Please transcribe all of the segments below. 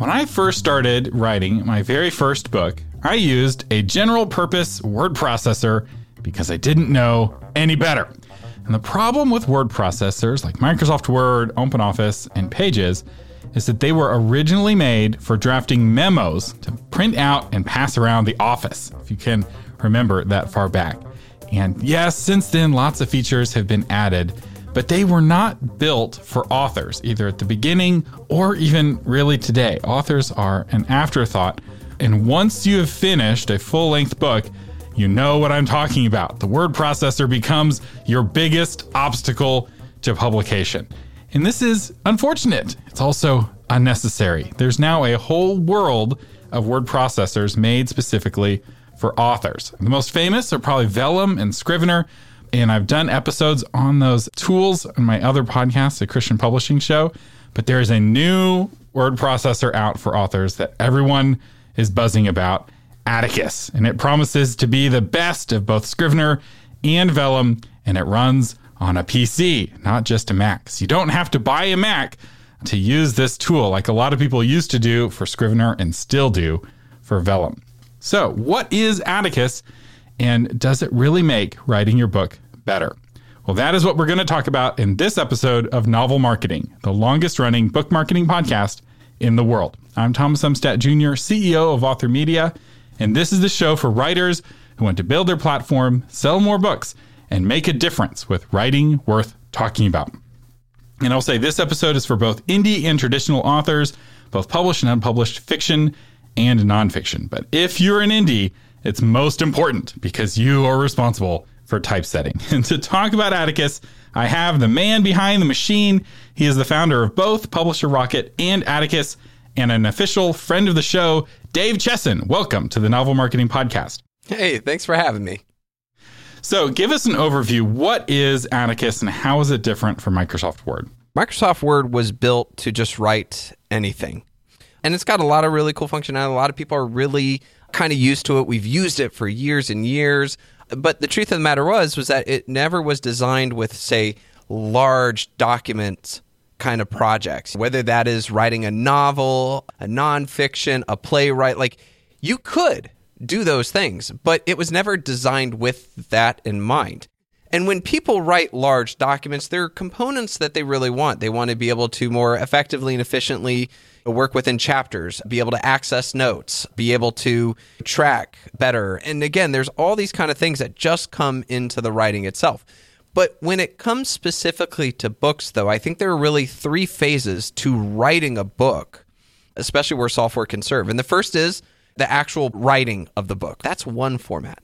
When I first started writing my very first book, I used a general purpose word processor because I didn't know any better. And the problem with word processors like Microsoft Word, OpenOffice, and Pages is that they were originally made for drafting memos to print out and pass around the office, if you can remember that far back. And yes, since then, lots of features have been added, but they were not built for authors, either at the beginning or even really today. Authors are an afterthought. And once you have finished a full length book, you know what I'm talking about. The word processor becomes your biggest obstacle to publication. And this is unfortunate. It's also unnecessary. There's now a whole world of word processors made specifically for authors. The most famous are probably Vellum and Scrivener. And I've done episodes on those tools on my other podcast, the Christian Publishing Show. But there is a new word processor out for authors that everyone is buzzing about Atticus. And it promises to be the best of both Scrivener and Vellum. And it runs on a PC, not just a Mac. So you don't have to buy a Mac to use this tool like a lot of people used to do for Scrivener and still do for Vellum. So, what is Atticus and does it really make writing your book better? Well, that is what we're going to talk about in this episode of Novel Marketing, the longest running book marketing podcast in the world. I'm Thomas Umstattd Jr., CEO of Author Media, and this is the show for writers who want to build their platform, sell more books, and make a difference with writing worth talking about. And I'll say this episode is for both indie and traditional authors, both published and unpublished fiction and nonfiction. But if you're an indie, it's most important because you are responsible for typesetting. And to talk about Atticus, I have the man behind the machine. He is the founder of both Publisher Rocket and Atticus, and an official friend of the show, Dave Chesson. Welcome to the Novel Marketing Podcast. Hey, thanks for having me. So, give us an overview. What is Atticus and how is it different from Microsoft Word? Microsoft Word was built to just write anything. And it's got a lot of really cool functionality. A lot of people are really kind of used to it. We've used it for years and years. But the truth of the matter was was that it never was designed with say large documents kind of projects. Whether that is writing a novel, a nonfiction, a playwright, like you could do those things, but it was never designed with that in mind. And when people write large documents, there are components that they really want. They want to be able to more effectively and efficiently work within chapters, be able to access notes, be able to track better. And again, there's all these kind of things that just come into the writing itself. But when it comes specifically to books, though, I think there are really three phases to writing a book, especially where software can serve. And the first is the actual writing of the book. That's one format.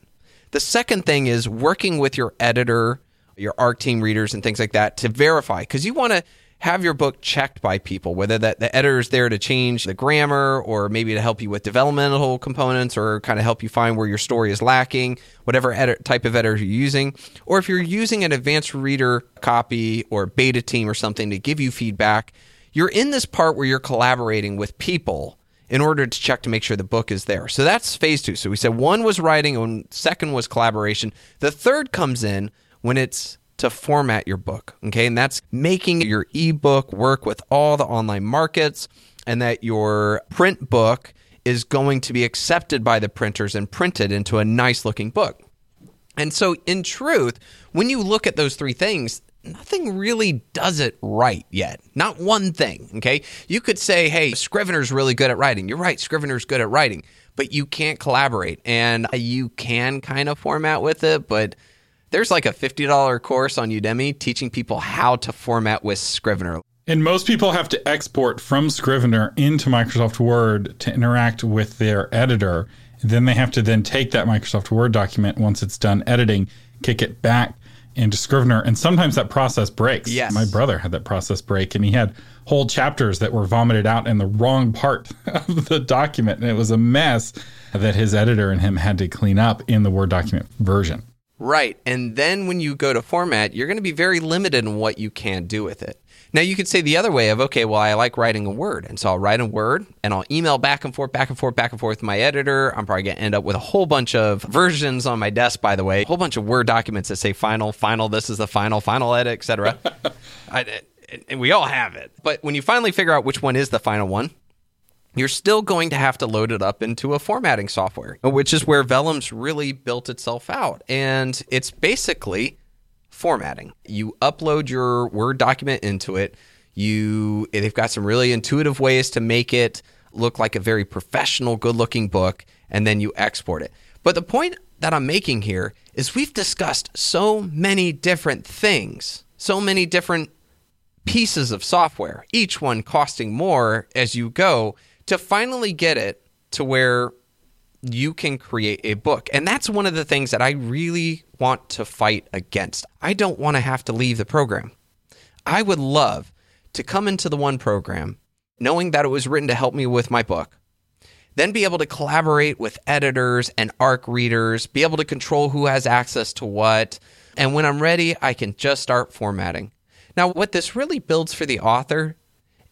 The second thing is working with your editor, your ARC team readers, and things like that to verify, because you want to have your book checked by people, whether that the editor is there to change the grammar or maybe to help you with developmental components or kind of help you find where your story is lacking, whatever edit, type of editor you're using, or if you're using an advanced reader copy or beta team or something to give you feedback, you're in this part where you're collaborating with people in order to check to make sure the book is there. So that's phase two. So we said one was writing and second was collaboration. The third comes in when it's to format your book. Okay. And that's making your ebook work with all the online markets and that your print book is going to be accepted by the printers and printed into a nice looking book. And so, in truth, when you look at those three things, nothing really does it right yet. Not one thing. Okay. You could say, hey, Scrivener's really good at writing. You're right. Scrivener's good at writing, but you can't collaborate. And you can kind of format with it, but there's like a $50 course on Udemy teaching people how to format with Scrivener. And most people have to export from Scrivener into Microsoft Word to interact with their editor. Then they have to then take that Microsoft Word document once it's done editing, kick it back into Scrivener. And sometimes that process breaks. Yes. My brother had that process break and he had whole chapters that were vomited out in the wrong part of the document. And it was a mess that his editor and him had to clean up in the Word document version. Right. And then when you go to format, you're going to be very limited in what you can do with it. Now, you could say the other way of, okay, well, I like writing a word. And so I'll write a word and I'll email back and forth, back and forth, back and forth with my editor. I'm probably going to end up with a whole bunch of versions on my desk, by the way, a whole bunch of Word documents that say final, final, this is the final, final edit, etc. and we all have it. But when you finally figure out which one is the final one, you're still going to have to load it up into a formatting software, which is where Vellum's really built itself out. And it's basically formatting. You upload your Word document into it. You they've got some really intuitive ways to make it look like a very professional, good-looking book, and then you export it. But the point that I'm making here is we've discussed so many different things, so many different pieces of software, each one costing more as you go to finally get it to where you can create a book. And that's one of the things that I really want to fight against. I don't want to have to leave the program. I would love to come into the one program knowing that it was written to help me with my book, then be able to collaborate with editors and ARC readers, be able to control who has access to what. And when I'm ready, I can just start formatting. Now, what this really builds for the author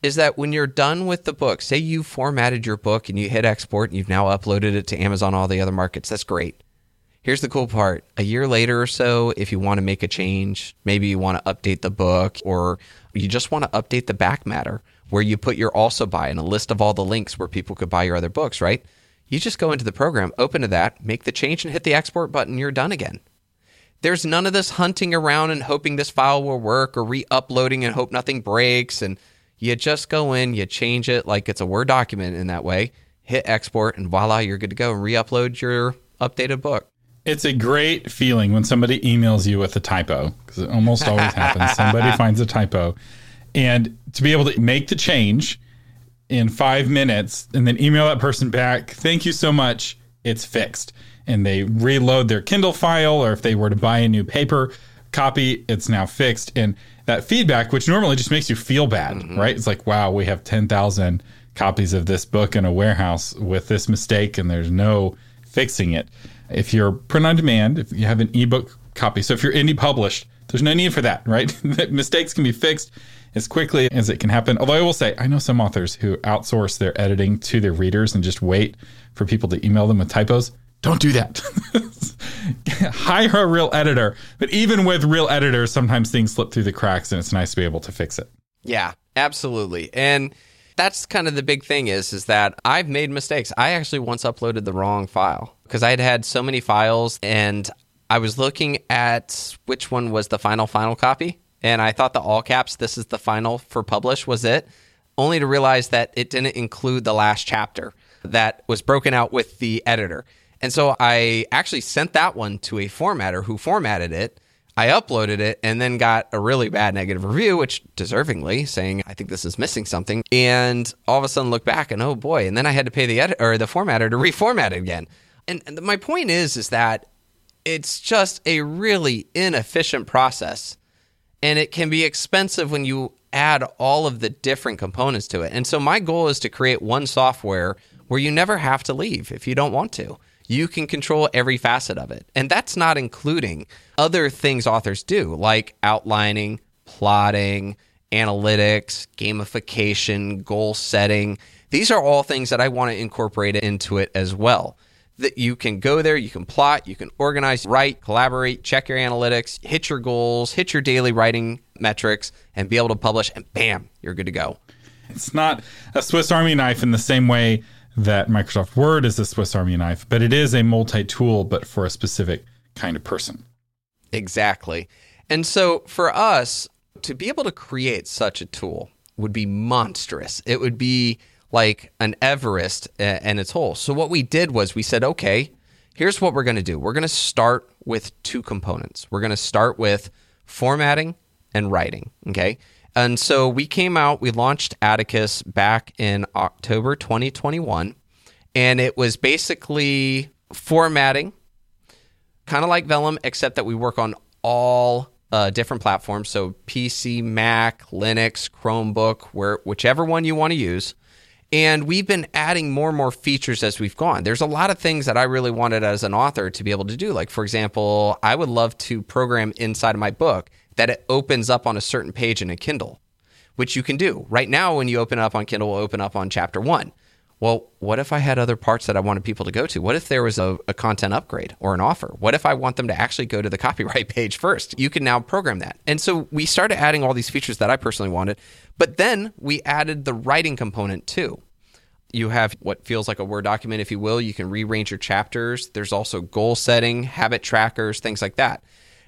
is that when you're done with the book, say you formatted your book and you hit export and you've now uploaded it to Amazon, all the other markets, that's great. Here's the cool part. A year later or so, if you want to make a change, maybe you want to update the book or you just want to update the back matter where you put your also buy and a list of all the links where people could buy your other books, right? You just go into the program, open to that, make the change and hit the export button, you're done again. There's none of this hunting around and hoping this file will work or re uploading and hope nothing breaks and you just go in, you change it like it's a Word document in that way, hit export, and voila, you're good to go and re upload your updated book. It's a great feeling when somebody emails you with a typo, because it almost always happens. Somebody finds a typo. And to be able to make the change in five minutes and then email that person back, thank you so much, it's fixed. And they reload their Kindle file, or if they were to buy a new paper copy, it's now fixed. And that feedback, which normally just makes you feel bad, mm-hmm. right? It's like, wow, we have 10,000 copies of this book in a warehouse with this mistake and there's no fixing it. If you're print on demand, if you have an ebook copy, so if you're indie published, there's no need for that, right? Mistakes can be fixed as quickly as it can happen. Although I will say, I know some authors who outsource their editing to their readers and just wait for people to email them with typos. Don't do that. Hire a real editor. But even with real editors, sometimes things slip through the cracks and it's nice to be able to fix it. Yeah, absolutely. And that's kind of the big thing is is that I've made mistakes. I actually once uploaded the wrong file because I had had so many files and I was looking at which one was the final final copy and I thought the all caps this is the final for publish was it only to realize that it didn't include the last chapter that was broken out with the editor. And so I actually sent that one to a formatter who formatted it. I uploaded it and then got a really bad negative review, which deservingly saying, I think this is missing something. And all of a sudden look back and oh boy. And then I had to pay the editor or the formatter to reformat it again. And, and my point is, is that it's just a really inefficient process and it can be expensive when you add all of the different components to it. And so my goal is to create one software where you never have to leave if you don't want to you can control every facet of it. And that's not including other things authors do, like outlining, plotting, analytics, gamification, goal setting. These are all things that I want to incorporate into it as well. That you can go there, you can plot, you can organize, write, collaborate, check your analytics, hit your goals, hit your daily writing metrics, and be able to publish, and bam, you're good to go. It's not a Swiss Army knife in the same way that Microsoft Word is a Swiss Army knife, but it is a multi tool, but for a specific kind of person. Exactly. And so for us to be able to create such a tool would be monstrous. It would be like an Everest and its whole. So what we did was we said, okay, here's what we're going to do. We're going to start with two components. We're going to start with formatting and writing. Okay. And so we came out, we launched Atticus back in October 2021, and it was basically formatting, kind of like Vellum, except that we work on all uh, different platforms. So PC, Mac, Linux, Chromebook, where whichever one you want to use. And we've been adding more and more features as we've gone. There's a lot of things that I really wanted as an author to be able to do. Like, for example, I would love to program inside of my book that it opens up on a certain page in a Kindle, which you can do. Right now, when you open up on Kindle, will open up on chapter one. Well, what if I had other parts that I wanted people to go to? What if there was a, a, content upgrade or an offer? What if I want them to actually go to the copyright page first? You can now program that. And so we started adding all these features that I personally wanted, but then we added the writing component too. You have what feels like a Word document, if you will. You can rearrange your chapters. There's also goal setting, habit trackers, things like that.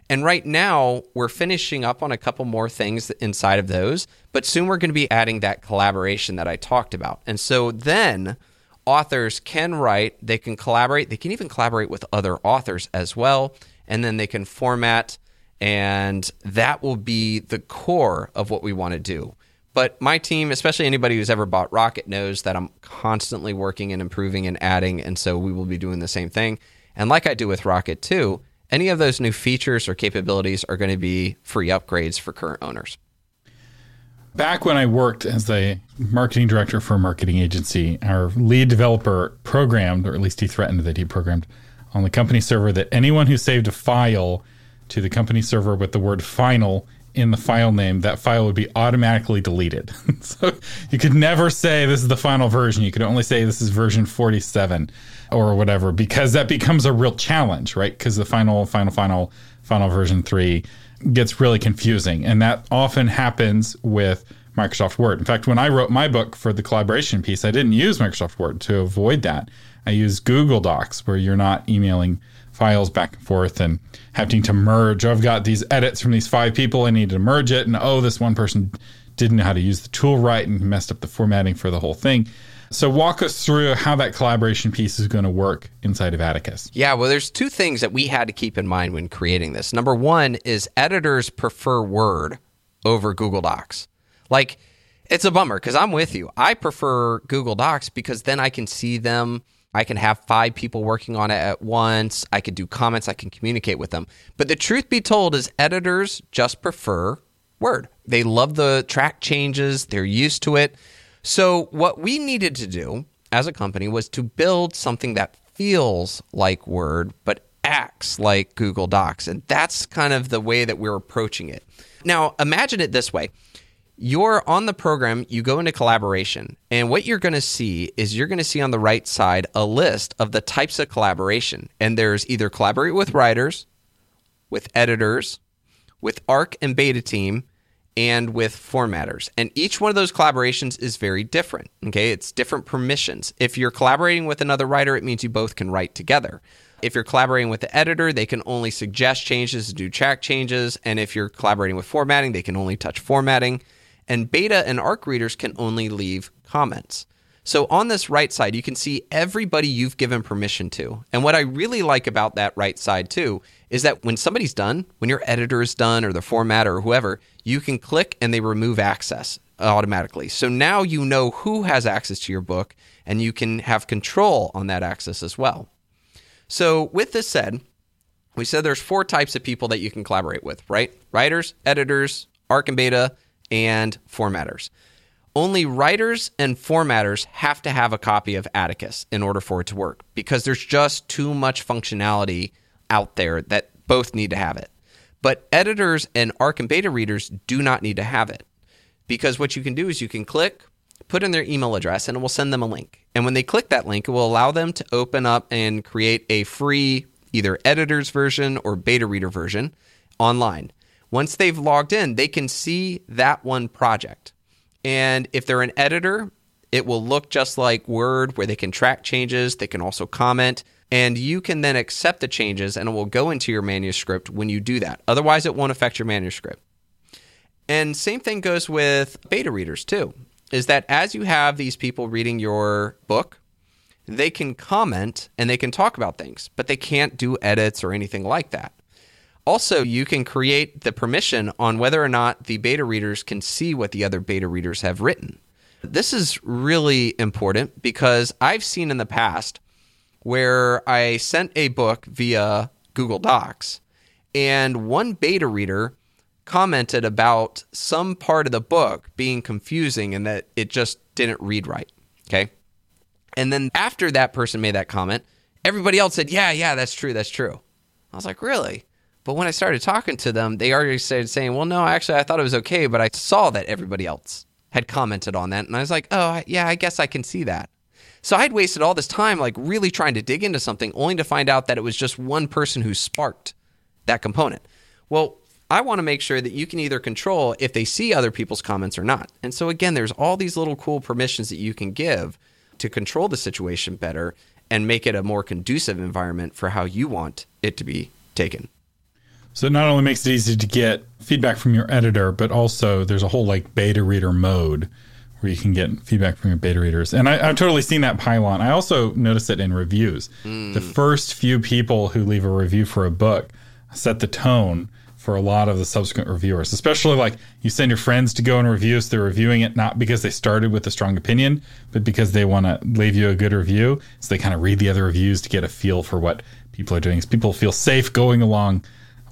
And right now, we're finishing up on a couple more things inside of those, but soon we're going to be adding that collaboration that I talked about. And so then authors can write, they can collaborate, they can even collaborate with other authors as well, and then they can format, and that will be the core of what we want to do. But my team, especially anybody who's ever bought Rocket, knows that I'm constantly working and improving and adding, and so we will be doing the same thing. And like I do with Rocket too, any of those new features or capabilities are going to be free upgrades for current owners. Back when I worked as a marketing director for a marketing agency, our lead developer programmed, or at least he threatened that he programmed on the company server that anyone who saved a file to the company server with the word final in the file name, that file would be automatically deleted. so you could never say this is the final version. You could only say this is version 47 or whatever, because that becomes a real challenge, right? Because the final, final, final, final version three gets really confusing. And that often happens with Microsoft Word. In fact, when I wrote my book for the collaboration piece, I didn't use Microsoft Word to avoid that. I used Google Docs, where you're not emailing files back and forth and having to merge. I've got these edits from these five people. I need to merge it. And oh, this one person didn't know how to use the tool right and messed up the formatting for the whole thing. So, walk us through how that collaboration piece is going to work inside of Atticus. Yeah, well, there's two things that we had to keep in mind when creating this. Number one is editors prefer Word over Google Docs. Like, it's a bummer because I'm with you. I prefer Google Docs because then I can see them I can have five people working on it at once. I can do comments. I can communicate with them. But the truth be told is editors just prefer Word. They love the track changes. They're used to it. So what we needed to do as a company was to build something that feels like Word, but acts like Google Docs. And that's kind of the way that we're approaching it. Now, imagine it this way you're on the program, you go into collaboration, and what you're going to see is you're going to see on the right side a list of the types of collaboration. And there's either collaborate with writers, with editors, with ARC and beta team, and with formatters. And each one of those collaborations is very different. Okay, it's different permissions. If you're collaborating with another writer, it means you both can write together. If you're collaborating with the editor, they can only suggest changes, do track changes. And if you're collaborating with formatting, they can only touch formatting and beta and ARC readers can only leave comments. So on this right side, you can see everybody you've given permission to. And what I really like about that right side too is that when somebody's done, when your editor is done or the formatter or whoever, you can click and they remove access automatically. So now you know who has access to your book and you can have control on that access as well. So with this said, we said there's four types of people that you can collaborate with, right? Writers, editors, ARC and beta, and formatters. Only writers and formatters have to have a copy of Atticus in order for it to work because there's just too much functionality out there that both need to have it. But editors and ARC and beta readers do not need to have it because what you can do is you can click, put in their email address, and it will send them a link. And when they click that link, it will allow them to open up and create a free either editor's version or beta reader version online. Once they've logged in, they can see that one project. And if they're an editor, it will look just like Word, where they can track changes, they can also comment, and you can then accept the changes and it will go into your manuscript when you do that. Otherwise, it won't affect your manuscript. And same thing goes with beta readers too, is that as you have these people reading your book, they can comment and they can talk about things, but they can't do edits or anything like that. Also, you can create the permission on whether or not the beta readers can see what the other beta readers have written. This is really important because I've seen in the past where I sent a book via Google Docs and one beta reader commented about some part of the book being confusing and that it just didn't read right. Okay. And then after that person made that comment, everybody else said, Yeah, yeah, that's true. That's true. I was like, Really? But when I started talking to them, they already started saying, well, no, actually, I thought it was okay, but I saw that everybody else had commented on that. And I was like, oh, yeah, I guess I can see that. So I'd wasted all this time, like really trying to dig into something, only to find out that it was just one person who sparked that component. Well, I want to make sure that you can either control if they see other people's comments or not. And so, again, there's all these little cool permissions that you can give to control the situation better and make it a more conducive environment for how you want it to be taken. So it not only makes it easy to get feedback from your editor, but also there's a whole like beta reader mode where you can get feedback from your beta readers. And I, have totally seen that pylon. I also noticed it in reviews. Mm. The first few people who leave a review for a book set the tone for a lot of the subsequent reviewers, especially like you send your friends to go and review. So they're reviewing it not because they started with a strong opinion, but because they want to leave you a good review. So they kind of read the other reviews to get a feel for what people are doing. So people feel safe going along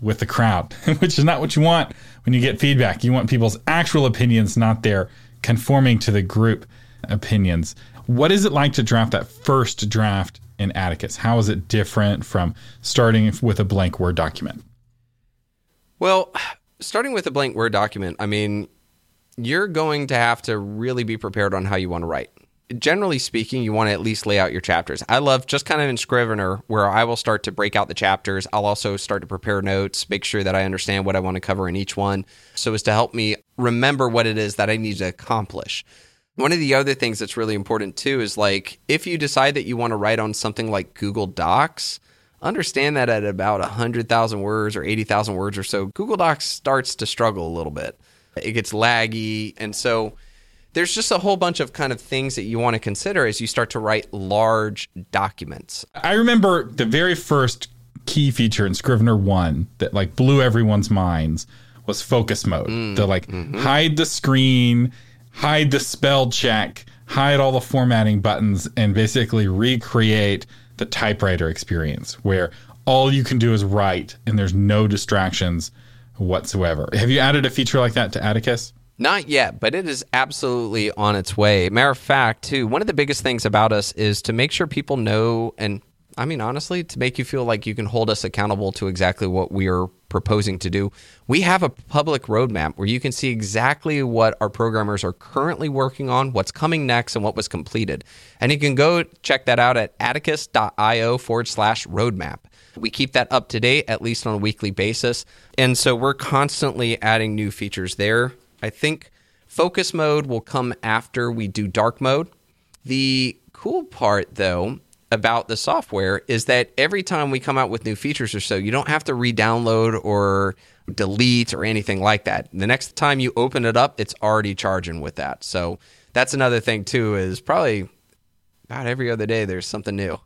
with the crowd, which is not what you want when you get feedback. You want people's actual opinions, not their conforming to the group opinions. What is it like to draft that first draft in Atticus? How is it different from starting with a blank Word document? Well, starting with a blank Word document, I mean, you're going to have to really be prepared on how you want to write. Generally speaking, you want to at least lay out your chapters. I love just kind of in Scrivener where I will start to break out the chapters. I'll also start to prepare notes, make sure that I understand what I want to cover in each one so as to help me remember what it is that I need to accomplish. One of the other things that's really important too is like if you decide that you want to write on something like Google Docs, understand that at about 100,000 words or 80,000 words or so, Google Docs starts to struggle a little bit. It gets laggy. And so there's just a whole bunch of kind of things that you want to consider as you start to write large documents. I remember the very first key feature in Scrivener 1 that like blew everyone's minds was focus mode. Mm, the like mm-hmm. hide the screen, hide the spell check, hide all the formatting buttons and basically recreate the typewriter experience where all you can do is write and there's no distractions whatsoever. Have you added a feature like that to Atticus? Not yet, but it is absolutely on its way. Matter of fact, too, one of the biggest things about us is to make sure people know, and I mean, honestly, to make you feel like you can hold us accountable to exactly what we are proposing to do. We have a public roadmap where you can see exactly what our programmers are currently working on, what's coming next, and what was completed. And you can go check that out at atticus.io forward slash roadmap. We keep that up to date, at least on a weekly basis. And so we're constantly adding new features there. I think focus mode will come after we do dark mode. The cool part, though, about the software is that every time we come out with new features or so, you don't have to re download or delete or anything like that. The next time you open it up, it's already charging with that. So that's another thing, too, is probably about every other day there's something new.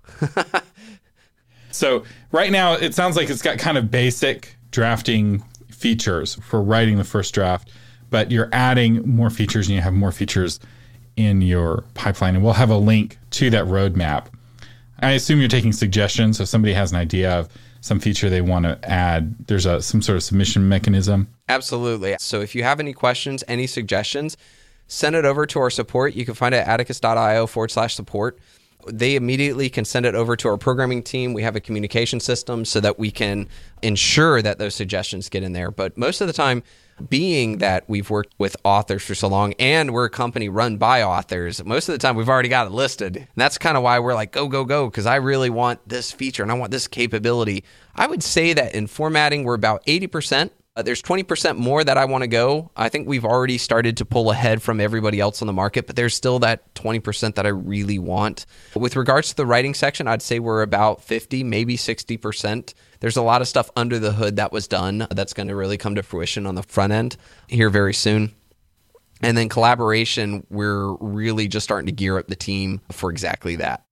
so right now, it sounds like it's got kind of basic drafting features for writing the first draft, but you're adding more features and you have more features in your pipeline. And we'll have a link to that roadmap I assume you're taking suggestions. So if somebody has an idea of some feature they want to add, there's a some sort of submission mechanism. Absolutely. So if you have any questions, any suggestions, send it over to our support. You can find it at atticus.io forward slash support. They immediately can send it over to our programming team. We have a communication system so that we can ensure that those suggestions get in there. But most of the time, being that we've worked with authors for so long and we're a company run by authors, most of the time we've already got it listed. And that's kind of why we're like, go, go, go, because I really want this feature and I want this capability. I would say that in formatting, we're about 80%. Uh, there's 20% more that I want to go. I think we've already started to pull ahead from everybody else on the market, but there's still that 20% that I really want. With regards to the writing section, I'd say we're about 50, maybe 60% there's a lot of stuff under the hood that was done that's going to really come to fruition on the front end here very soon. And then collaboration, we're really just starting to gear up the team for exactly that.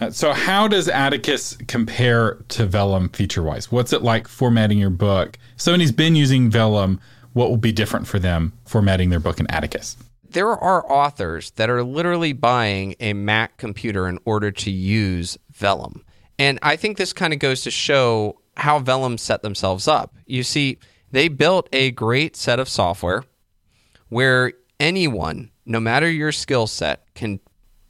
Uh, so, how does Atticus compare to Vellum feature wise? What's it like formatting your book? Somebody's been using Vellum, what will be different for them formatting their book in Atticus? There are authors that are literally buying a Mac computer in order to use Vellum. And I think this kind of goes to show how Vellum set themselves up. You see, they built a great set of software where anyone, no matter your skill set, can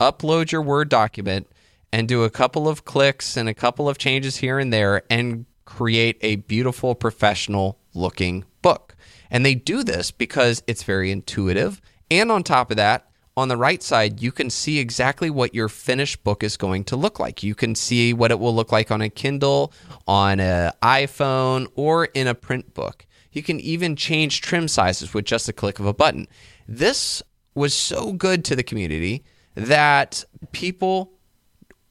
upload your Word document and do a couple of clicks and a couple of changes here and there and create a beautiful professional looking book. And they do this because it's very intuitive. And on top of that, on the right side, you can see exactly what your finished book is going to look like. You can see what it will look like on a Kindle, on an iPhone, or in a print book. You can even change trim sizes with just a click of a button. This was so good to the community that people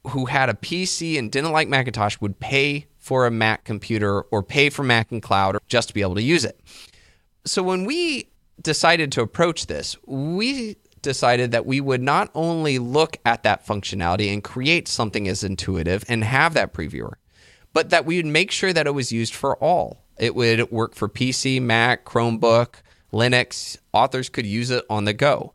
who had a PC and didn't like Macintosh would pay for a Mac computer or pay for MacinCloud just to be able to use it. So when we decided to approach this, we decided that we would not only look at that functionality and create something as intuitive and have that previewer, but that we would make sure that it was used for all. It would work for PC, Mac, Chromebook, Linux. Authors could use it on the go.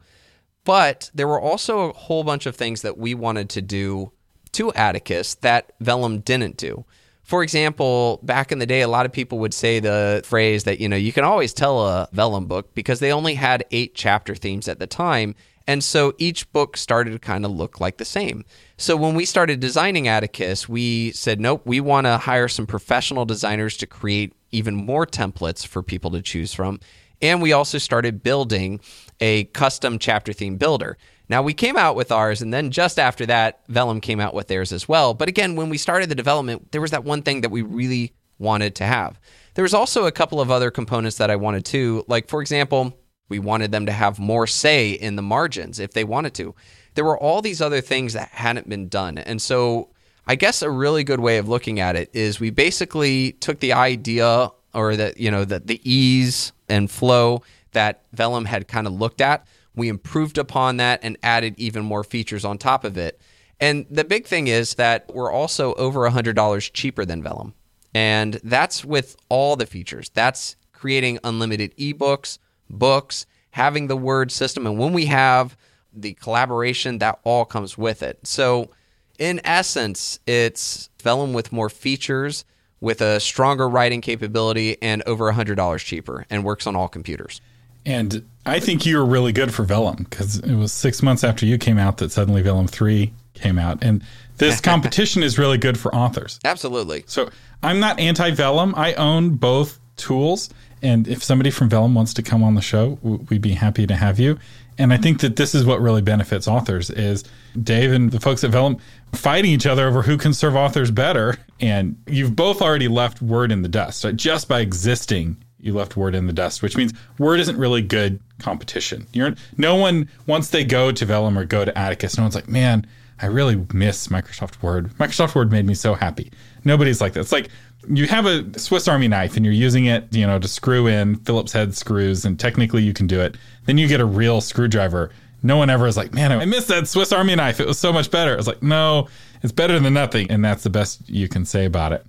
But there were also a whole bunch of things that we wanted to do to Atticus that Vellum didn't do. For example, back in the day, a lot of people would say the phrase that, you know, you can always tell a Vellum book because they only had eight chapter themes at the time. And so each book started to kind of look like the same. So when we started designing Atticus, we said, nope, we want to hire some professional designers to create even more templates for people to choose from. And we also started building a custom chapter theme builder. Now, we came out with ours, and then just after that, Vellum came out with theirs as well. But again, when we started the development, there was that one thing that we really wanted to have. There was also a couple of other components that I wanted to, like, for example, we wanted them to have more say in the margins if they wanted to. There were all these other things that hadn't been done. And so I guess a really good way of looking at it is we basically took the idea or that, you know, that the ease and flow that Vellum had kind of looked at. We improved upon that and added even more features on top of it. And the big thing is that we're also over $100 cheaper than Vellum. And that's with all the features. That's creating unlimited ebooks, books, having the word system. And when we have the collaboration, that all comes with it. So, in essence, it's Vellum with more features, with a stronger writing capability, and over $100 cheaper, and works on all computers. And I think you were really good for Vellum because it was six months after you came out that suddenly Vellum 3 came out. And this competition is really good for authors. Absolutely. So I'm not anti Vellum. I own both tools. And if somebody from Vellum wants to come on the show, we'd be happy to have you. And I think that this is what really benefits authors is Dave and the folks at Vellum fighting each other over who can serve authors better. And you've both already left word in the dust right? just by existing you left Word in the dust, which means Word isn't really good competition. You're no one once they go to Vellum or go to Atticus, no one's like, man, I really miss Microsoft Word. Microsoft Word made me so happy. Nobody's like that. It's like you have a Swiss Army knife and you're using it, you know, to screw in Phillips head screws, and technically you can do it. Then you get a real screwdriver. No one ever is like, man, I miss that Swiss Army knife. It was so much better. It's like, no, it's better than nothing, and that's the best you can say about it.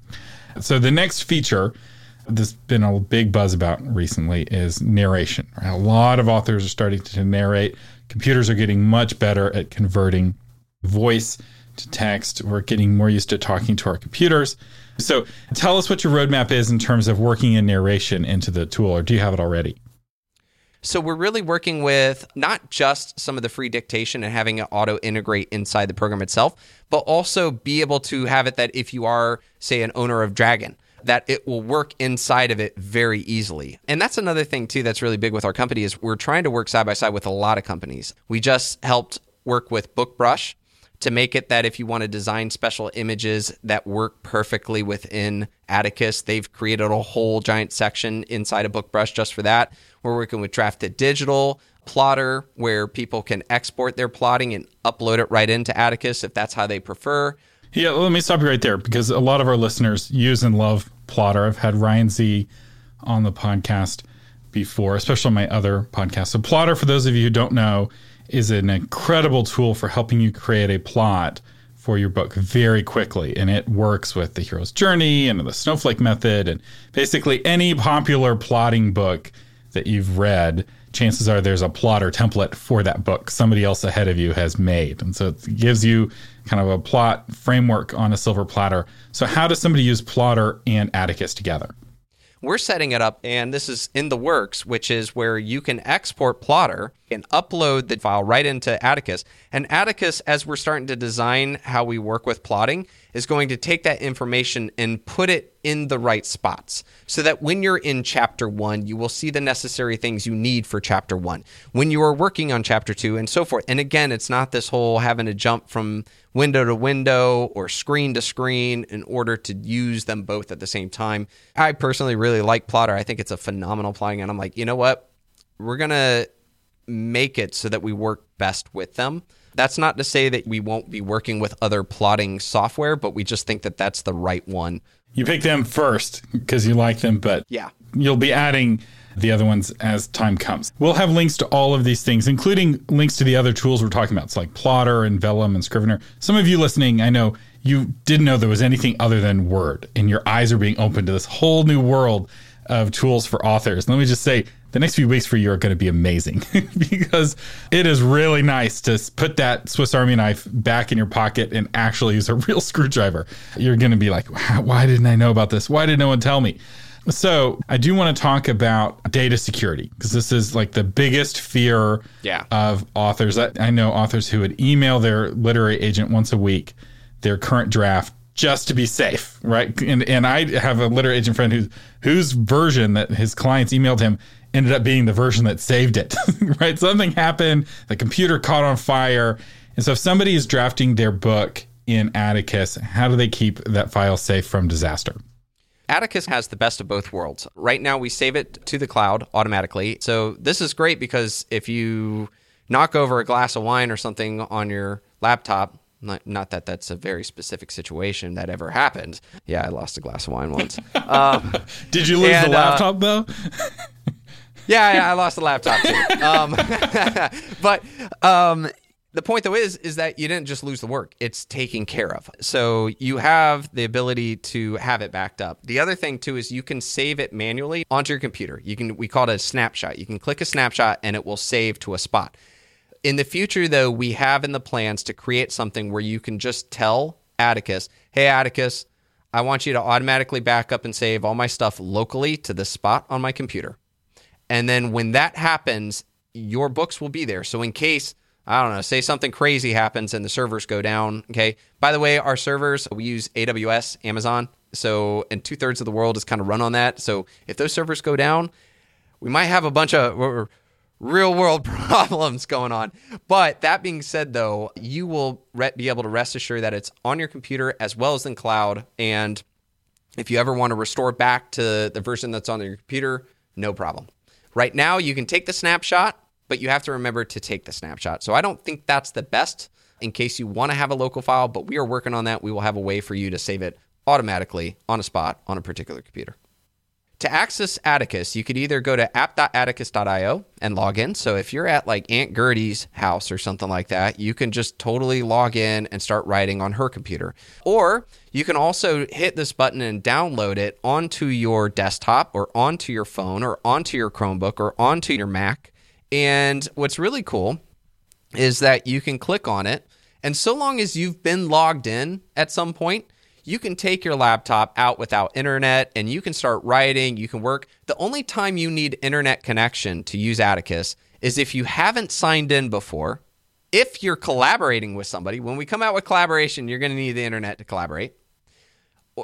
So the next feature there's been a big buzz about recently is narration. A lot of authors are starting to narrate. Computers are getting much better at converting voice to text. We're getting more used to talking to our computers. So tell us what your roadmap is in terms of working in narration into the tool, or do you have it already? So we're really working with not just some of the free dictation and having it auto integrate inside the program itself, but also be able to have it that if you are, say, an owner of Dragon, that it will work inside of it very easily. And that's another thing too that's really big with our company is we're trying to work side by side with a lot of companies. We just helped work with BookBrush to make it that if you want to design special images that work perfectly within Atticus, they've created a whole giant section inside of BookBrush just for that. We're working with Drafted Digital, Plottr, where people can export their plotting and upload it right into Atticus if that's how they prefer. Yeah, let me stop you right there because a lot of our listeners use and love Plottr. I've had Ryan Zee on the podcast before, especially on my other podcast. So, Plottr, for those of you who don't know, is an incredible tool for helping you create a plot for your book very quickly. And it works with the hero's journey and the snowflake method and basically any popular plotting book that you've read chances are there's a Plottr template for that book somebody else ahead of you has made. And so it gives you kind of a plot framework on a silver platter. So, how does somebody use Plottr and Atticus together? We're setting it up, and this is in the works, which is where you can export Plottr and upload the file right into Atticus. And Atticus, as we're starting to design how we work with plotting, is going to take that information and put it in the right spots so that when you're in chapter one, you will see the necessary things you need for chapter one. When you are working on chapter two and so forth. And again, it's not this whole having to jump from window to window or screen to screen in order to use them both at the same time. I personally really like Plottr. I think it's a phenomenal plugin. And I'm like, you know what? We're going to make it so that we work best with them. That's not to say that we won't be working with other plotting software, but we just think that that's the right one. You pick them first because you like them, but Yeah. you'll be adding the other ones as time comes. We'll have links to all of these things, including links to the other tools we're talking about. It's like Plottr and Vellum and Scrivener. Some of you listening, I know you didn't know there was anything other than Word, and your eyes are being opened to this whole new world of tools for authors. Let me just say, the next few weeks for you are going to be amazing because it is really nice to put that Swiss Army knife back in your pocket and actually use a real screwdriver. You're going to be like, why didn't I know about this? Why did no one tell me? So, I do want to talk about data security because this is like the biggest fear Yeah. of authors. I, I know authors who would email their literary agent once a week their current draft just to be safe, right? And and I have a literary agent friend whose whose version that his clients emailed him ended up being the version that saved it, right? Something happened, the computer caught on fire, and so if somebody is drafting their book in Atticus, how do they keep that file safe from disaster? Atticus has the best of both worlds. Right now, we save it to the cloud automatically. So, this is great because if you knock over a glass of wine or something on your laptop, not, not that that's a very specific situation that ever happened. Yeah, I lost a glass of wine once. um, Did you lose And, the uh, laptop though? Yeah, I, I lost the laptop too. Um, but um, the point though is is that you didn't just lose the work; it's taken care of. So you have the ability to have it backed up. The other thing too is you can save it manually onto your computer. You can we call it a snapshot. You can click a snapshot and it will save to a spot. In the future, though, we have in the plans to create something where you can just tell Atticus, "Hey, Atticus." I want you to automatically back up and save all my stuff locally to this spot on my computer. And then when that happens, your books will be there. So in case, I don't know, say something crazy happens and the servers go down. Okay. By the way, our servers, we use AWS, Amazon. So, and two thirds of the world is kind of run on that. So if those servers go down, we might have a bunch of real world problems going on. But that being said, though, you will be able to rest assured that it's on your computer as well as in cloud. And if you ever want to restore back to the version that's on your computer, no problem. Right now, you can take the snapshot, but you have to remember to take the snapshot. So I don't think that's the best in case you want to have a local file, but we are working on that. We will have a way for you to save it automatically on a spot on a particular computer. To access Atticus, you could either go to app.atticus.io and log in. So if you're at like Aunt Gertie's house or something like that, you can just totally log in and start writing on her computer. Or you can also hit this button and download it onto your desktop or onto your phone or onto your Chromebook or onto your Mac. And what's really cool is that you can click on it. And so long as you've been logged in at some point, you can take your laptop out without internet and you can start writing, you can work. The only time you need internet connection to use Atticus is if you haven't signed in before. If you're collaborating with somebody, when we come out with collaboration, you're going to need the internet to collaborate.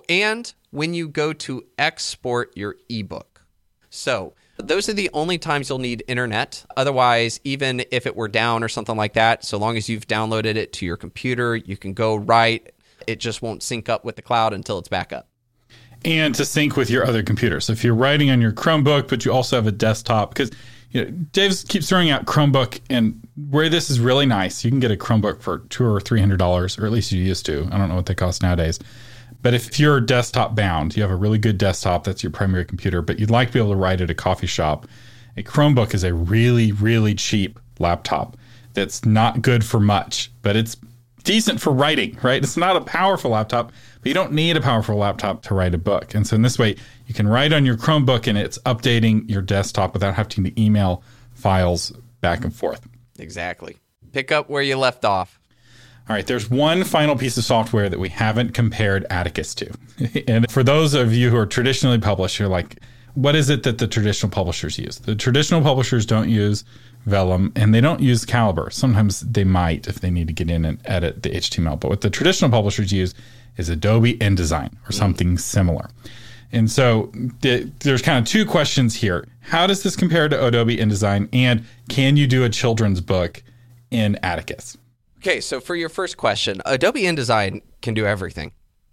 And when you go to export your ebook. So, those are the only times you'll need internet. Otherwise, even if it were down or something like that, so long as you've downloaded it to your computer, you can go write. It just won't sync up with the cloud until it's back up. and to sync with your other computer. So if you're writing on your Chromebook, but you also have a desktop, because you know Dave keeps throwing out Chromebook, and where this is really nice, you can get a Chromebook for two or three hundred dollars, or at least you used to. I don't know what they cost nowadays. But if you're desktop bound, you have a really good desktop, that's your primary computer, but you'd like to be able to write at a coffee shop, a Chromebook is a really, really cheap laptop that's not good for much, but it's decent for writing, right? It's not a powerful laptop, but you don't need a powerful laptop to write a book. And so in this way, you can write on your Chromebook and it's updating your desktop without having to email files back and forth. Exactly. Pick up where you left off. All right, there's one final piece of software that we haven't compared Atticus to. and for those of you who are traditionally published, you're like, what is it that the traditional publishers use? The traditional publishers don't use Vellum and they don't use Calibre. Sometimes they might if they need to get in and edit the HTML. But what the traditional publishers use is Adobe InDesign or something similar. And so the, there's kind of two questions here. How does this compare to Adobe InDesign? And can you do a children's book in Atticus? Okay, so for your first question, Adobe InDesign can do everything.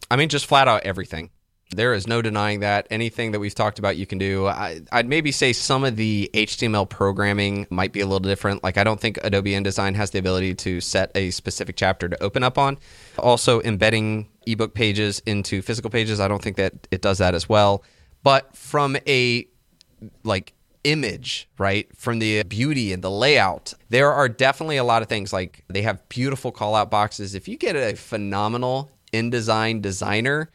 I mean, just flat out everything. There is no denying that. Anything that we've talked about, you can do. I, would maybe say some of the HTML programming might be a little different. Like, I don't think Adobe InDesign has the ability to set a specific chapter to open up on. Also, embedding ebook pages into physical pages, I don't think that it does that as well. But from a like image, right? From the beauty and the layout, there are definitely a lot of things like they have beautiful call out boxes. If you get a phenomenal InDesign designer,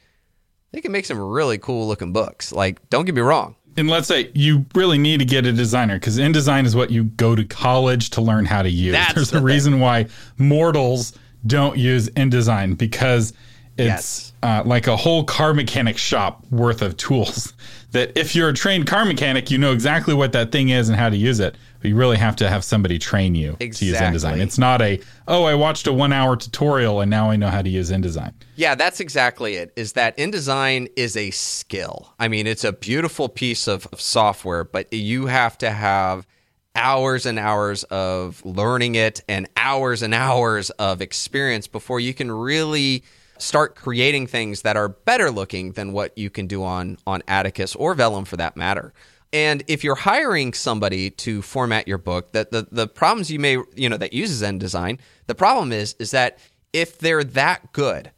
they can make some really cool looking books. Like, don't get me wrong. And let's say you really need to get a designer because InDesign is what you go to college to learn how to use. That's There's the a reason why mortals don't use InDesign because it's Yes. uh, like a whole car mechanic shop worth of tools. That if you're a trained car mechanic, you know exactly what that thing is and how to use it. But you really have to have somebody train you to use InDesign. It's not a oh, I watched a one hour tutorial and now I know how to use InDesign. Yeah, that's exactly it. Is that InDesign is a skill. I mean, it's a beautiful piece of, of software, but you have to have hours and hours of learning it and hours and hours of experience before you can really start creating things that are better looking than what you can do on on Atticus or Vellum for that matter. And if you're hiring somebody to format your book, that the, the problems you may you know that uses InDesign, the problem is is that if they're that good,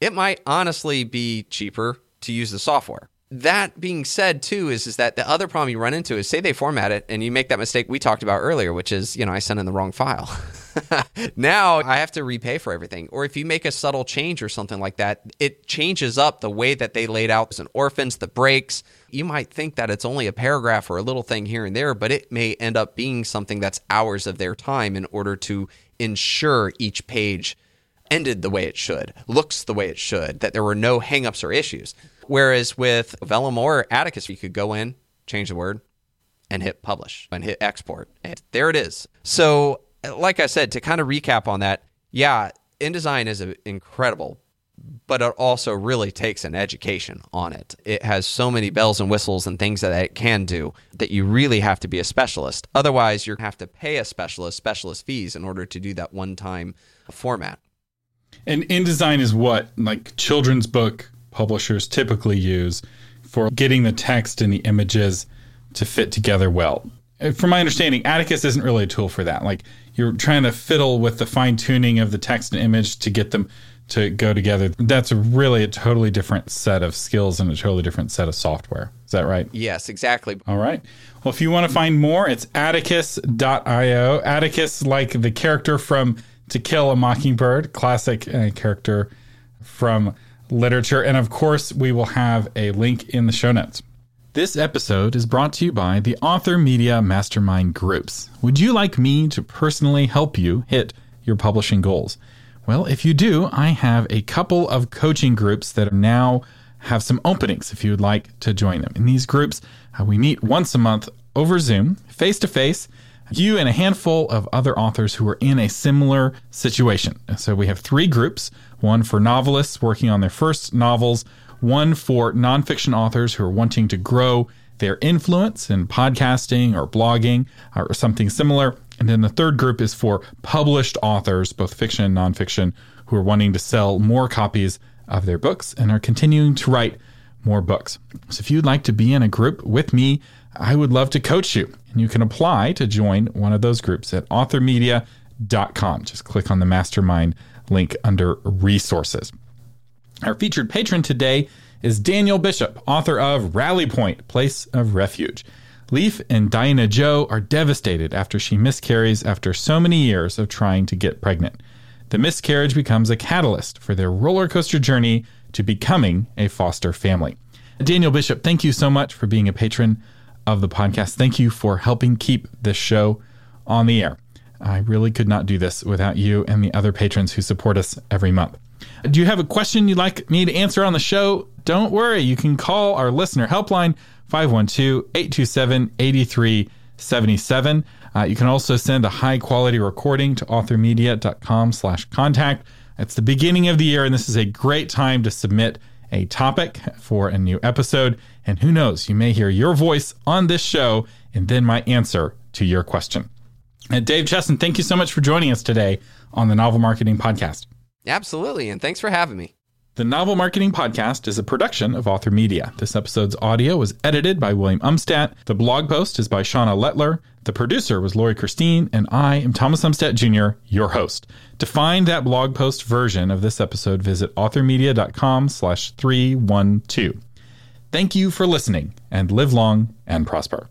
it might honestly be cheaper to use the software. That being said, too, is, is that the other problem you run into is say they format it and you make that mistake we talked about earlier, which is, you know, I sent in the wrong file. now I have to repay for everything. Or if you make a subtle change or something like that, it changes up the way that they laid out an orphans, the breaks. You might think that it's only a paragraph or a little thing here and there, but it may end up being something that's hours of their time in order to ensure each page ended the way it should, looks the way it should, that there were no hangups or issues. Whereas with Vellum or Atticus, you could go in, change the word, and hit publish and hit export. And there it is. So, like I said, to kind of recap on that, yeah, InDesign is a- incredible, but it also really takes an education on it. It has so many bells and whistles and things that it can do that you really have to be a specialist. Otherwise, you have to pay a specialist specialist fees in order to do that one time format. And InDesign is what like children's book publishers typically use for getting the text and the images to fit together well. Uh, From my understanding, Atticus isn't really a tool for that. Like you're trying to fiddle with the fine tuning of the text and image to get them to go together. That's really a totally different set of skills and a totally different set of software. Is that right? Yes, exactly. All right. Well, if you want to find more, it's atticus.io. Atticus, like the character from To Kill a Mockingbird, classic uh, character from literature. And of course, we will have a link in the show notes. This episode is brought to you by the Author Media Mastermind Groups. Would you like me to personally help you hit your publishing goals? Well, if you do, I have a couple of coaching groups that now have some openings if you would like to join them. In these groups, uh, we meet once a month over Zoom, face to face, you and a handful of other authors who are in a similar situation. So we have three groups one for novelists working on their first novels, one for nonfiction authors who are wanting to grow their influence in podcasting or blogging or something similar. And then the third group is for published authors, both fiction and nonfiction, who are wanting to sell more copies of their books and are continuing to write more books. So if you'd like to be in a group with me, I would love to coach you. And you can apply to join one of those groups at authormedia.com. Just click on the mastermind link under resources. Our featured patron today is Daniel Bishop, author of Rally Point Place of Refuge. Leaf and Diana Joe are devastated after she miscarries after so many years of trying to get pregnant. The miscarriage becomes a catalyst for their roller coaster journey to becoming a foster family. Daniel Bishop, thank you so much for being a patron of the podcast. Thank you for helping keep this show on the air. I really could not do this without you and the other patrons who support us every month. Do you have a question you'd like me to answer on the show? Don't worry, you can call our listener helpline 512-827-8377. Uh, you can also send a high quality recording to authormedia.com slash contact. It's the beginning of the year, and this is a great time to submit a topic for a new episode. And who knows, you may hear your voice on this show and then my answer to your question. Uh, Dave Chesson, thank you so much for joining us today on the Novel Marketing Podcast. Absolutely. And thanks for having me. The Novel Marketing Podcast is a production of Author Media. This episode's audio was edited by William Umstattd. The blog post is by Shauna Lettler. The producer was Lori Christine, and I am Thomas Umstattd Jr., your host. To find that blog post version of this episode, visit authormedia.com slash 312. Thank you for listening, and live long and prosper.